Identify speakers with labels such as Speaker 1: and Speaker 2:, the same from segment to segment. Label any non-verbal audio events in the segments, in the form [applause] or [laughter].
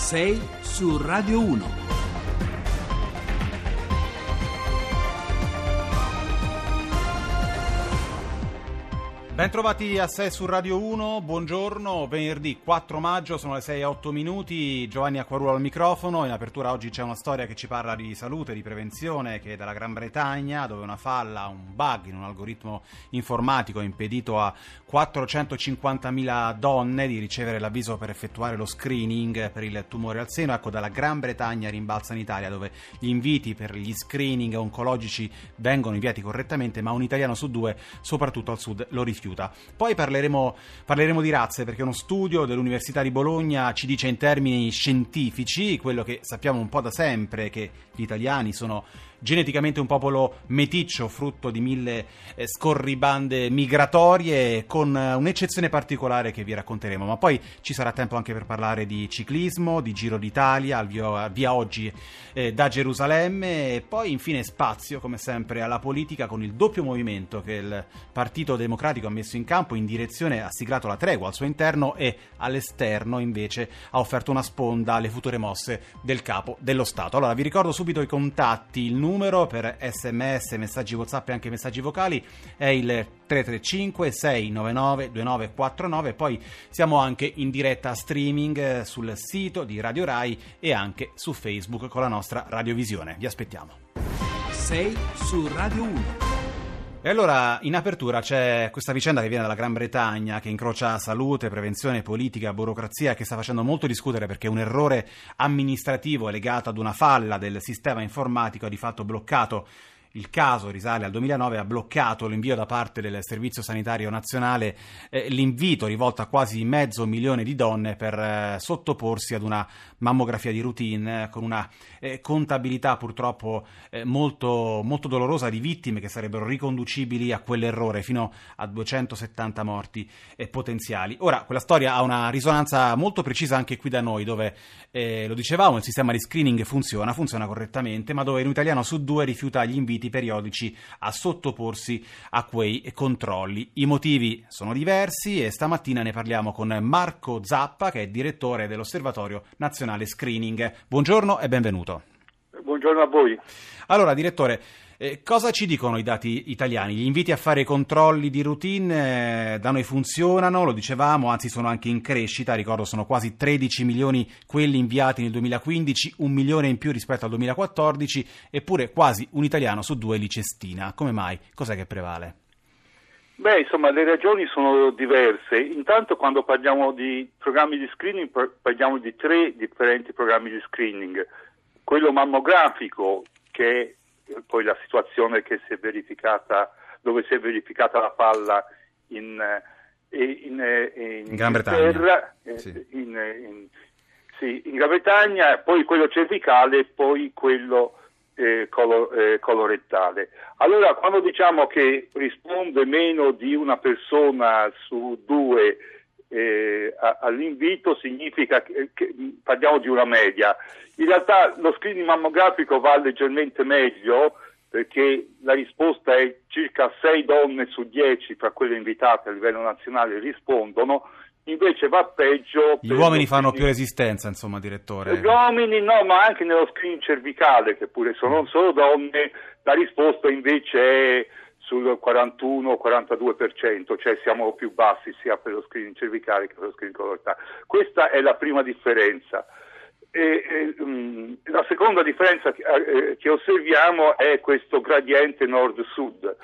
Speaker 1: 6 su Radio 1.
Speaker 2: Bentrovati a 6 su Radio 1, buongiorno, venerdì 4 maggio, sono le 6 e 8 minuti, Giovanni Acquarulo al microfono, in apertura oggi c'è una storia che ci parla di salute, di prevenzione, che è dalla Gran Bretagna, dove una falla, un bug in un algoritmo informatico ha impedito a 450.000 donne di ricevere l'avviso per effettuare lo screening per il tumore al seno, ecco dalla Gran Bretagna rimbalza in Italia dove gli inviti per gli screening oncologici vengono inviati correttamente, ma un italiano su due, soprattutto al sud, lo rifiuta rifiuta. Poi parleremo, parleremo di razze perché uno studio dell'Università di Bologna ci dice in termini scientifici quello che sappiamo un po' da sempre, che gli italiani sono geneticamente un popolo meticcio, frutto di mille eh, scorribande migratorie, con eh, un'eccezione particolare che vi racconteremo. Ma poi ci sarà tempo anche per parlare di ciclismo, di Giro d'Italia, al via, via oggi eh, da Gerusalemme, e poi infine spazio, come sempre, alla politica con il doppio movimento che il Partito Democratico ha messo in campo in direzione, ha siglato la tregua al suo interno e all'esterno invece ha offerto una sponda alle future mosse del capo dello Stato. Allora vi ricordo subito i contatti, il numero numero per sms, messaggi whatsapp e anche messaggi vocali è il 335 699 2949 poi siamo anche in diretta streaming eh, sul sito di Radio Rai e anche su Facebook con la nostra radiovisione. Vi aspettiamo.
Speaker 1: 6 su Radio 1.
Speaker 2: E allora in apertura c'è questa vicenda che viene dalla Gran Bretagna, che incrocia salute, prevenzione, politica, burocrazia, che sta facendo molto discutere perché un errore amministrativo legato ad una falla del sistema informatico ha di fatto bloccato il caso risale al 2009, ha bloccato l'invio da parte del Servizio Sanitario Nazionale eh, l'invito rivolto a quasi mezzo milione di donne per eh, sottoporsi ad una mammografia di routine eh, con una eh, contabilità purtroppo eh, molto, molto dolorosa di vittime che sarebbero riconducibili a quell'errore fino a 270 morti eh, potenziali. Ora, quella storia ha una risonanza molto precisa anche qui da noi, dove lo dicevamo, il sistema di screening funziona, funziona correttamente, ma dove un italiano su due rifiuta gli inviti inviti periodici a sottoporsi a quei controlli. I motivi sono diversi e stamattina ne parliamo con Marco Zappa, che è direttore dell'Osservatorio Nazionale Screening. Buongiorno e benvenuto.
Speaker 3: Buongiorno a voi.
Speaker 2: Allora, direttore, eh, cosa ci dicono i dati italiani? Gli inviti a fare i controlli di routine eh, da noi funzionano, lo dicevamo, anzi sono anche in crescita, ricordo sono quasi 13 milioni quelli inviati nel 2015, un milione in più rispetto al 2014, eppure quasi un italiano su due li cestina. Come mai? Cos'è che prevale?
Speaker 3: Beh, insomma, le ragioni sono diverse. Intanto quando parliamo di programmi di screening parliamo di tre differenti programmi di screening. Quello mammografico, che poi la situazione che si è verificata, dove si è verificata la palla in, eh, in, eh, in,
Speaker 2: in Gran Bretagna.
Speaker 3: Eh, sì. In, sì, in, Gran Bretagna, poi quello cervicale e poi quello eh, colo, eh, colorettale. Allora, quando diciamo che risponde meno di una persona su due eh, all'invito significa che, che, parliamo di una media. In realtà lo screening mammografico va leggermente meglio perché la risposta è circa 6 donne su 10 fra quelle invitate a livello nazionale rispondono, invece va peggio.
Speaker 2: Gli uomini fanno più resistenza, insomma, direttore.
Speaker 3: Gli uomini no, ma anche nello screening cervicale, che pure sono solo donne, la risposta invece è sul 41-42%, cioè siamo più bassi sia per lo screening cervicale che per lo screening colorectale. Questa è la prima differenza. E, e, um, la seconda differenza che, eh, che, osserviamo è questo gradiente nord-sud,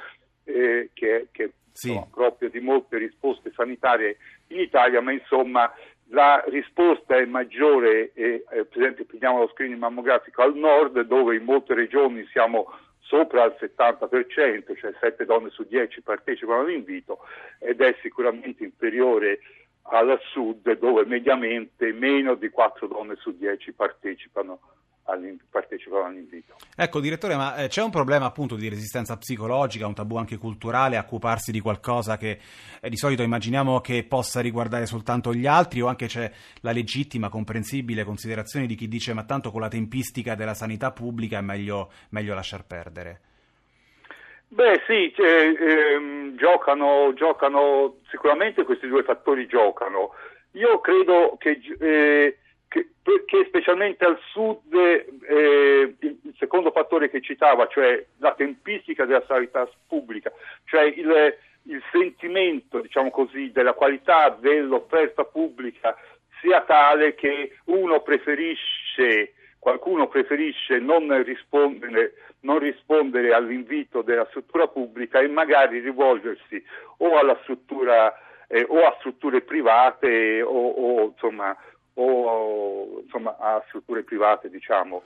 Speaker 3: eh, che, che sì. insomma, proprio di molte risposte sanitarie in Italia, ma insomma la risposta è maggiore, eh, per esempio prendiamo lo screening mammografico al nord, dove in molte regioni siamo sopra il 70%, cioè 7 donne su 10 partecipano all'invito ed è sicuramente inferiore al sud dove mediamente meno di 4 donne su 10 partecipano partecipano all'invito.
Speaker 2: Ecco, direttore, ma eh, c'è un problema appunto di resistenza psicologica, un tabù anche culturale a occuparsi di qualcosa che eh, di solito immaginiamo che possa riguardare soltanto gli altri o anche c'è la legittima, comprensibile considerazione di chi dice ma tanto con la tempistica della sanità pubblica è meglio, meglio lasciar perdere?
Speaker 3: Beh sì, ehm, giocano, giocano, sicuramente questi due fattori giocano. Io credo che eh, che, perché specialmente al sud eh, il secondo fattore che citava, cioè la tempistica della sanità pubblica, cioè il, il sentimento, diciamo così, della qualità dell'offerta pubblica sia tale che uno preferisce, qualcuno preferisce non rispondere, non rispondere all'invito della struttura pubblica e magari rivolgersi o struttura eh, o a strutture private o, o, insomma, o insomma, a strutture private diciamo,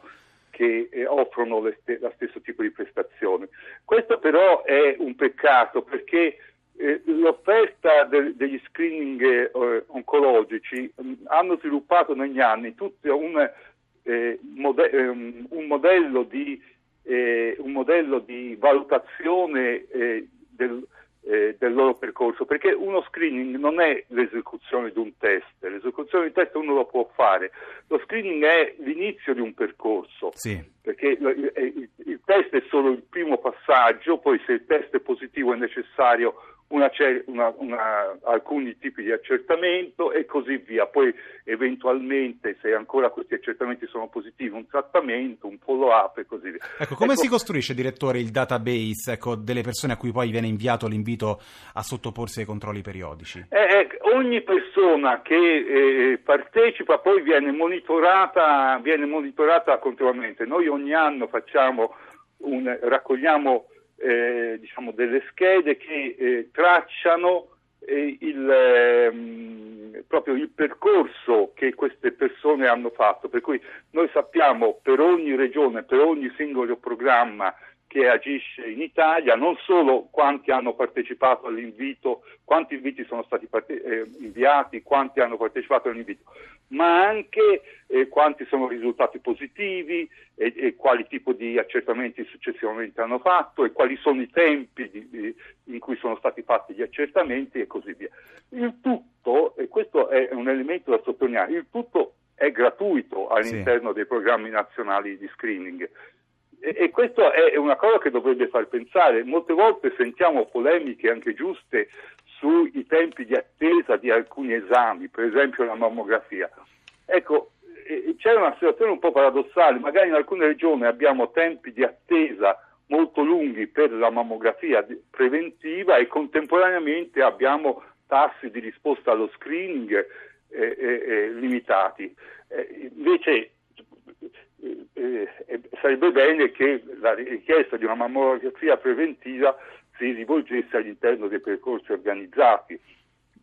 Speaker 3: che eh, offrono lo stesso tipo di prestazioni. Questo però è un peccato perché eh, l'offerta de- degli screening eh, oncologici mh, hanno sviluppato negli anni un, eh, mode- ehm, un, modello di, eh, un, modello di, valutazione del, eh, del loro percorso, perché uno screening non è l'esecuzione di un test, l'esecuzione di un test uno lo può fare, lo screening è l'inizio di un percorso,
Speaker 2: sì.
Speaker 3: perché il, il, il test è solo il primo passaggio, poi se il test è positivo è necessario una, una, una, alcuni tipi di accertamento e così via. Poi eventualmente, se ancora questi accertamenti sono positivi, un trattamento, un follow-up e così via.
Speaker 2: Ecco, come ecco, si costruisce, direttore, il database ecco, delle persone a cui poi viene inviato l'invito a sottoporsi ai controlli periodici?
Speaker 3: Eh, eh, ogni persona che eh, partecipa poi viene monitorata, viene monitorata continuamente. Noi ogni anno facciamo un, raccogliamo eh, diciamo delle schede che eh, tracciano eh, il, ehm, proprio il percorso che queste persone hanno fatto, per cui noi sappiamo per ogni regione, per ogni singolo programma che agisce in Italia, non solo quanti hanno partecipato all'invito, quanti inviti sono stati parte- eh, inviati, quanti hanno partecipato all'invito, ma anche eh, quanti sono risultati positivi e, e, quali tipo di accertamenti successivamente hanno fatto e quali sono i tempi di, di, in cui sono stati fatti gli accertamenti e così via. Il tutto, e questo è un elemento da sottolineare, il tutto è gratuito all'interno sì. dei programmi nazionali di screening e, e questa è una cosa che dovrebbe far pensare. Molte volte sentiamo polemiche anche giuste sui tempi di attesa di alcuni esami, per esempio la mammografia. Ecco, c'è una situazione un po' paradossale, magari in alcune regioni abbiamo tempi di attesa molto lunghi per la mammografia preventiva e contemporaneamente abbiamo tassi di risposta allo screening eh, eh, eh limitati. Eh, invece eh, eh, sarebbe bene che la richiesta di una mammografia preventiva si rivolgesse all'interno dei percorsi organizzati.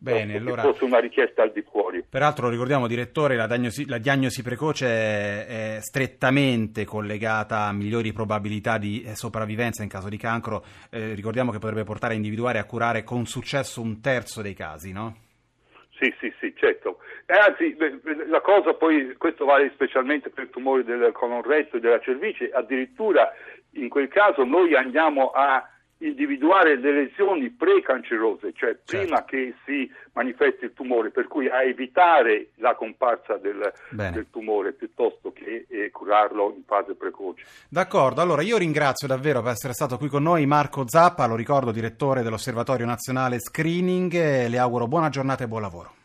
Speaker 2: Bene, allora,
Speaker 3: fosse una richiesta al di fuori.
Speaker 2: Peraltro ricordiamo, direttore, la diagnosi, la diagnosi precoce è, è, strettamente collegata a migliori probabilità di eh, sopravvivenza in caso di cancro. Eh, ricordiamo che potrebbe portare a individuare e a curare con successo un terzo dei casi, no?
Speaker 3: Sì, sì, sì, certo. E anzi, la cosa poi, questo vale specialmente per tumori del colon retto e della cervice, addirittura in quel caso noi andiamo a individuare le lesioni precancerose, cioè certo. prima che si manifesti il tumore, per cui a evitare la comparsa del, del tumore piuttosto che eh, curarlo in fase precoce.
Speaker 2: D'accordo, allora io ringrazio davvero per essere stato qui con noi Marco Zappa, lo ricordo direttore dell'Osservatorio Nazionale Screening, le auguro buona giornata e buon lavoro.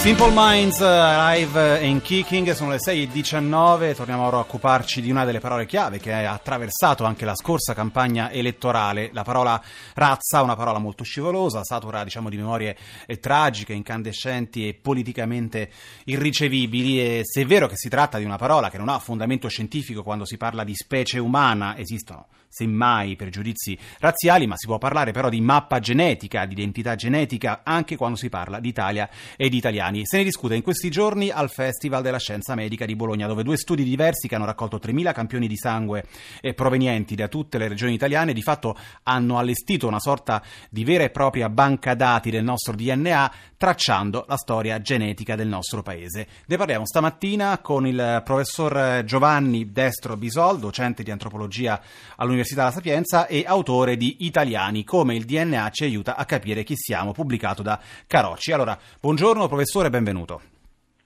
Speaker 2: Simple Minds live in kicking sono le 6.19 torniamo ora a occuparci di una delle parole chiave che ha attraversato anche la scorsa campagna elettorale la parola razza, una parola molto scivolosa satura diciamo di memorie eh, tragiche, incandescenti e politicamente irricevibili. E se è vero che si tratta di una parola che non ha fondamento scientifico quando si parla di specie umana esistono semmai pregiudizi razziali, ma si può parlare però di mappa genetica, di identità genetica, anche quando si parla di Italia e di italiani. Se ne discute in questi giorni al Festival della Scienza Medica di Bologna, dove due studi diversi che hanno raccolto 3.000 campioni di sangue provenienti da tutte le regioni italiane, di fatto hanno allestito una sorta di vera e propria banca dati del nostro DNA, tracciando la storia genetica del nostro paese. Ne parliamo stamattina con il professor Giovanni Destro Bisol, docente di antropologia all'Università all'Università La Sapienza e autore di Italiani, come il DNA ci aiuta a capire chi siamo, pubblicato da Carocci. Allora, buongiorno professore, benvenuto.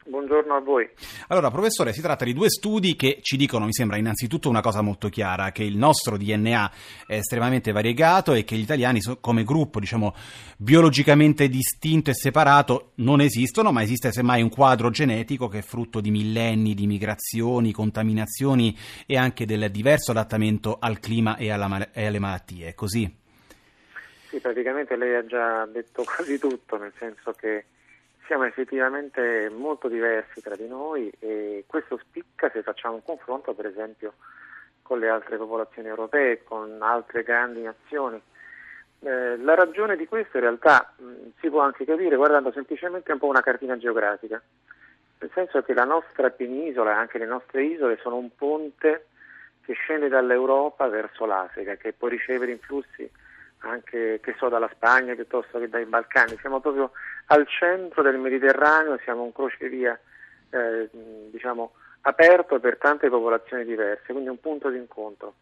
Speaker 4: Buongiorno a voi.
Speaker 2: Allora, professore, si tratta di due studi che ci dicono, mi sembra, innanzitutto una cosa molto chiara, che il nostro DNA è estremamente variegato e che gli italiani come gruppo, diciamo, biologicamente distinto e separato non esistono, ma esiste semmai un quadro genetico che è frutto di millenni di migrazioni, contaminazioni e anche del diverso adattamento al clima e, alla, e alle malattie. È così?
Speaker 4: Sì, praticamente lei ha già detto [laughs] quasi tutto, nel senso che siamo effettivamente molto diversi tra di noi e questo spicca se facciamo un confronto per esempio con le altre popolazioni europee, con altre grandi nazioni. Eh, la ragione di questo in realtà mh, si può anche capire guardando semplicemente un po' una cartina geografica, nel senso che la nostra penisola e anche le nostre isole sono un ponte che scende dall'Europa verso l'Africa, che può ricevere influssi anche che so, dalla Spagna piuttosto che dai Balcani. Siamo proprio al centro del Mediterraneo, siamo un crocevia eh, diciamo, aperto per tante popolazioni diverse, quindi un punto di incontro.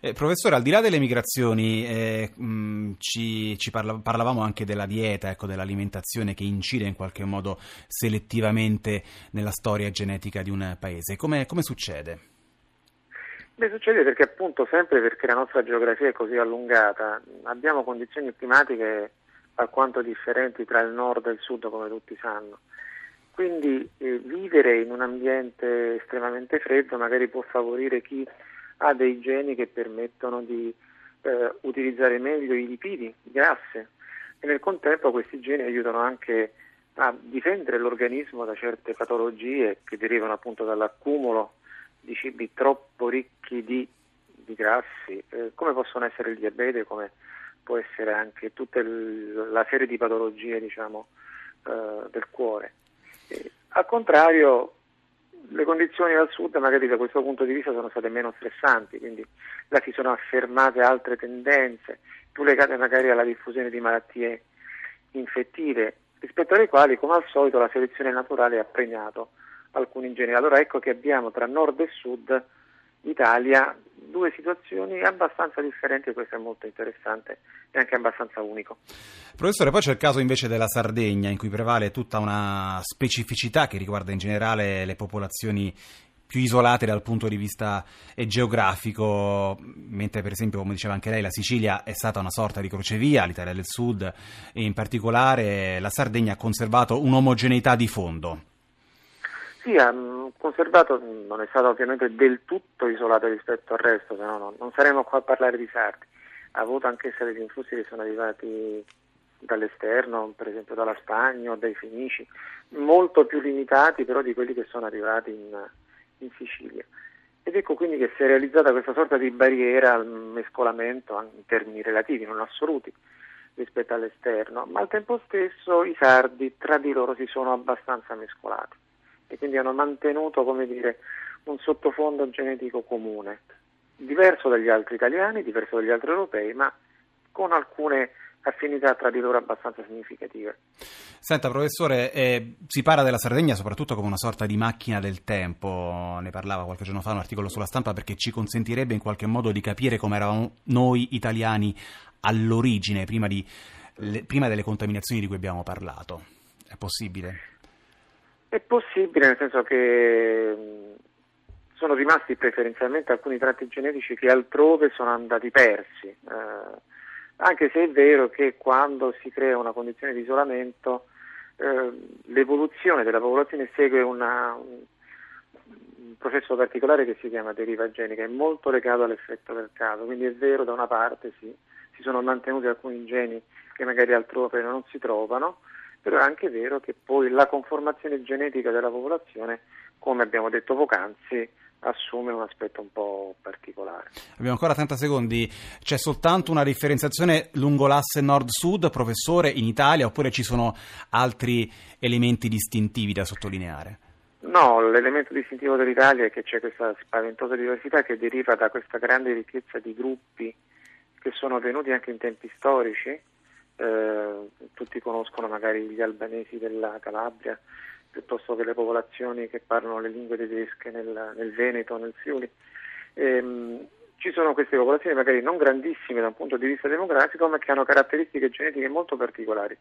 Speaker 2: Eh, professore, al di là delle migrazioni, eh, mh, ci, ci parla, parlavamo anche della dieta, ecco, dell'alimentazione che incide in qualche modo selettivamente nella storia genetica di un paese. Come, come succede?
Speaker 4: Beh, succede perché appunto sempre perché la nostra geografia è così allungata, abbiamo condizioni climatiche alquanto differenti tra il nord e il sud, come tutti sanno. Quindi eh, vivere in un ambiente estremamente freddo magari può favorire chi ha dei geni che permettono di eh, utilizzare meglio i lipidi, i grassi, e nel contempo questi geni aiutano anche a difendere l'organismo da certe patologie che derivano appunto dall'accumulo di cibi troppo ricchi di, di grassi, eh, come possono essere il diabete, come può essere anche tutta il, la serie di patologie diciamo, eh, del cuore. E, al contrario, le condizioni al sud magari da questo punto di vista sono state meno stressanti, quindi là si sono affermate altre tendenze, più legate magari alla diffusione di malattie infettive, rispetto alle quali, come al solito, la selezione naturale ha premiato alcuni generi. Allora ecco che abbiamo tra nord e sud Italia due situazioni abbastanza differenti questo è molto interessante e anche abbastanza unico.
Speaker 2: Professore, poi c'è il caso invece della Sardegna in cui prevale tutta una specificità che riguarda in generale le popolazioni più isolate dal punto di vista geografico, mentre per esempio, come diceva anche lei, la Sicilia è stata una sorta di crocevia, l'Italia del Sud e in particolare la Sardegna ha conservato un'omogeneità di fondo.
Speaker 4: Sì, ha conservato, non è stato ovviamente del tutto isolato rispetto al resto, se no non saremmo qua a parlare di sardi. Ha avuto anche essa degli influssi che sono arrivati dall'esterno, per esempio dalla Spagna o dai Fenici, molto più limitati però di quelli che sono arrivati in, in Sicilia. Ed ecco quindi che si è realizzata questa sorta di barriera al mescolamento in termini relativi, non assoluti, rispetto all'esterno, ma al tempo stesso i sardi tra di loro si sono abbastanza mescolati e quindi hanno mantenuto dire, un sottofondo genetico comune, diverso dagli altri italiani, diverso dagli altri europei, ma con alcune affinità tra di loro abbastanza significative.
Speaker 2: Senta professore, eh, si parla della Sardegna soprattutto come una sorta di macchina del tempo, ne parlava qualche giorno fa un articolo sulla stampa perché ci consentirebbe in qualche modo di capire come eravamo noi italiani all'origine, prima, di, le, prima delle contaminazioni di cui abbiamo parlato. È possibile?
Speaker 4: È possibile, nel senso che sono rimasti preferenzialmente alcuni tratti genetici che altrove sono andati persi, eh, anche se è vero che quando si crea una condizione di isolamento eh, l'evoluzione della popolazione segue una, un, un, processo particolare che si chiama deriva genica, è molto legato all'effetto del caso, quindi è vero da una parte sì, si sono mantenuti alcuni geni che magari altrove non si trovano, però è anche vero che poi la conformazione genetica della popolazione, come abbiamo detto poc'anzi, assume un aspetto un po' particolare.
Speaker 2: Abbiamo ancora 30 secondi. C'è soltanto una differenziazione lungo l'asse nord-sud, professore, in Italia, oppure ci sono altri elementi distintivi da sottolineare?
Speaker 4: No, l'elemento distintivo dell'Italia è che c'è questa spaventosa diversità che deriva da questa grande ricchezza di gruppi che sono venuti anche in tempi storici conoscono magari gli albanesi della Calabria piuttosto che le popolazioni che parlano le lingue tedesche nel, nel Veneto, nel Friuli. Ehm, ci sono queste popolazioni magari non grandissime da un punto di vista demografico, ma che hanno caratteristiche genetiche molto particolari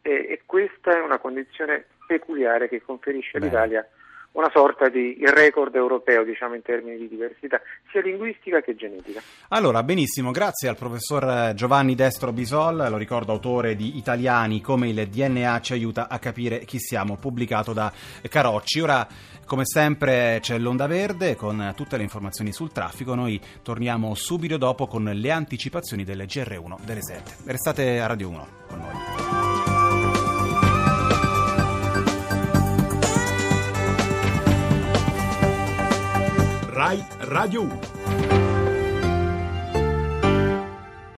Speaker 4: e, e questa è una condizione peculiare che conferisce
Speaker 2: Bene.
Speaker 4: all'Italia una sorta di record europeo, diciamo, in termini di diversità, sia linguistica che genetica.
Speaker 2: Allora, benissimo, grazie al professor Giovanni Destro Bisol, lo ricordo autore di Italiani come il DNA ci aiuta a capire chi siamo, pubblicato da Carocci. Ora, come sempre, c'è l'Onda Verde con tutte le informazioni sul traffico. Noi torniamo subito dopo con le anticipazioni delle GR1 delle 7. Restate a Radio 1 con noi.
Speaker 1: Rai Radio 1.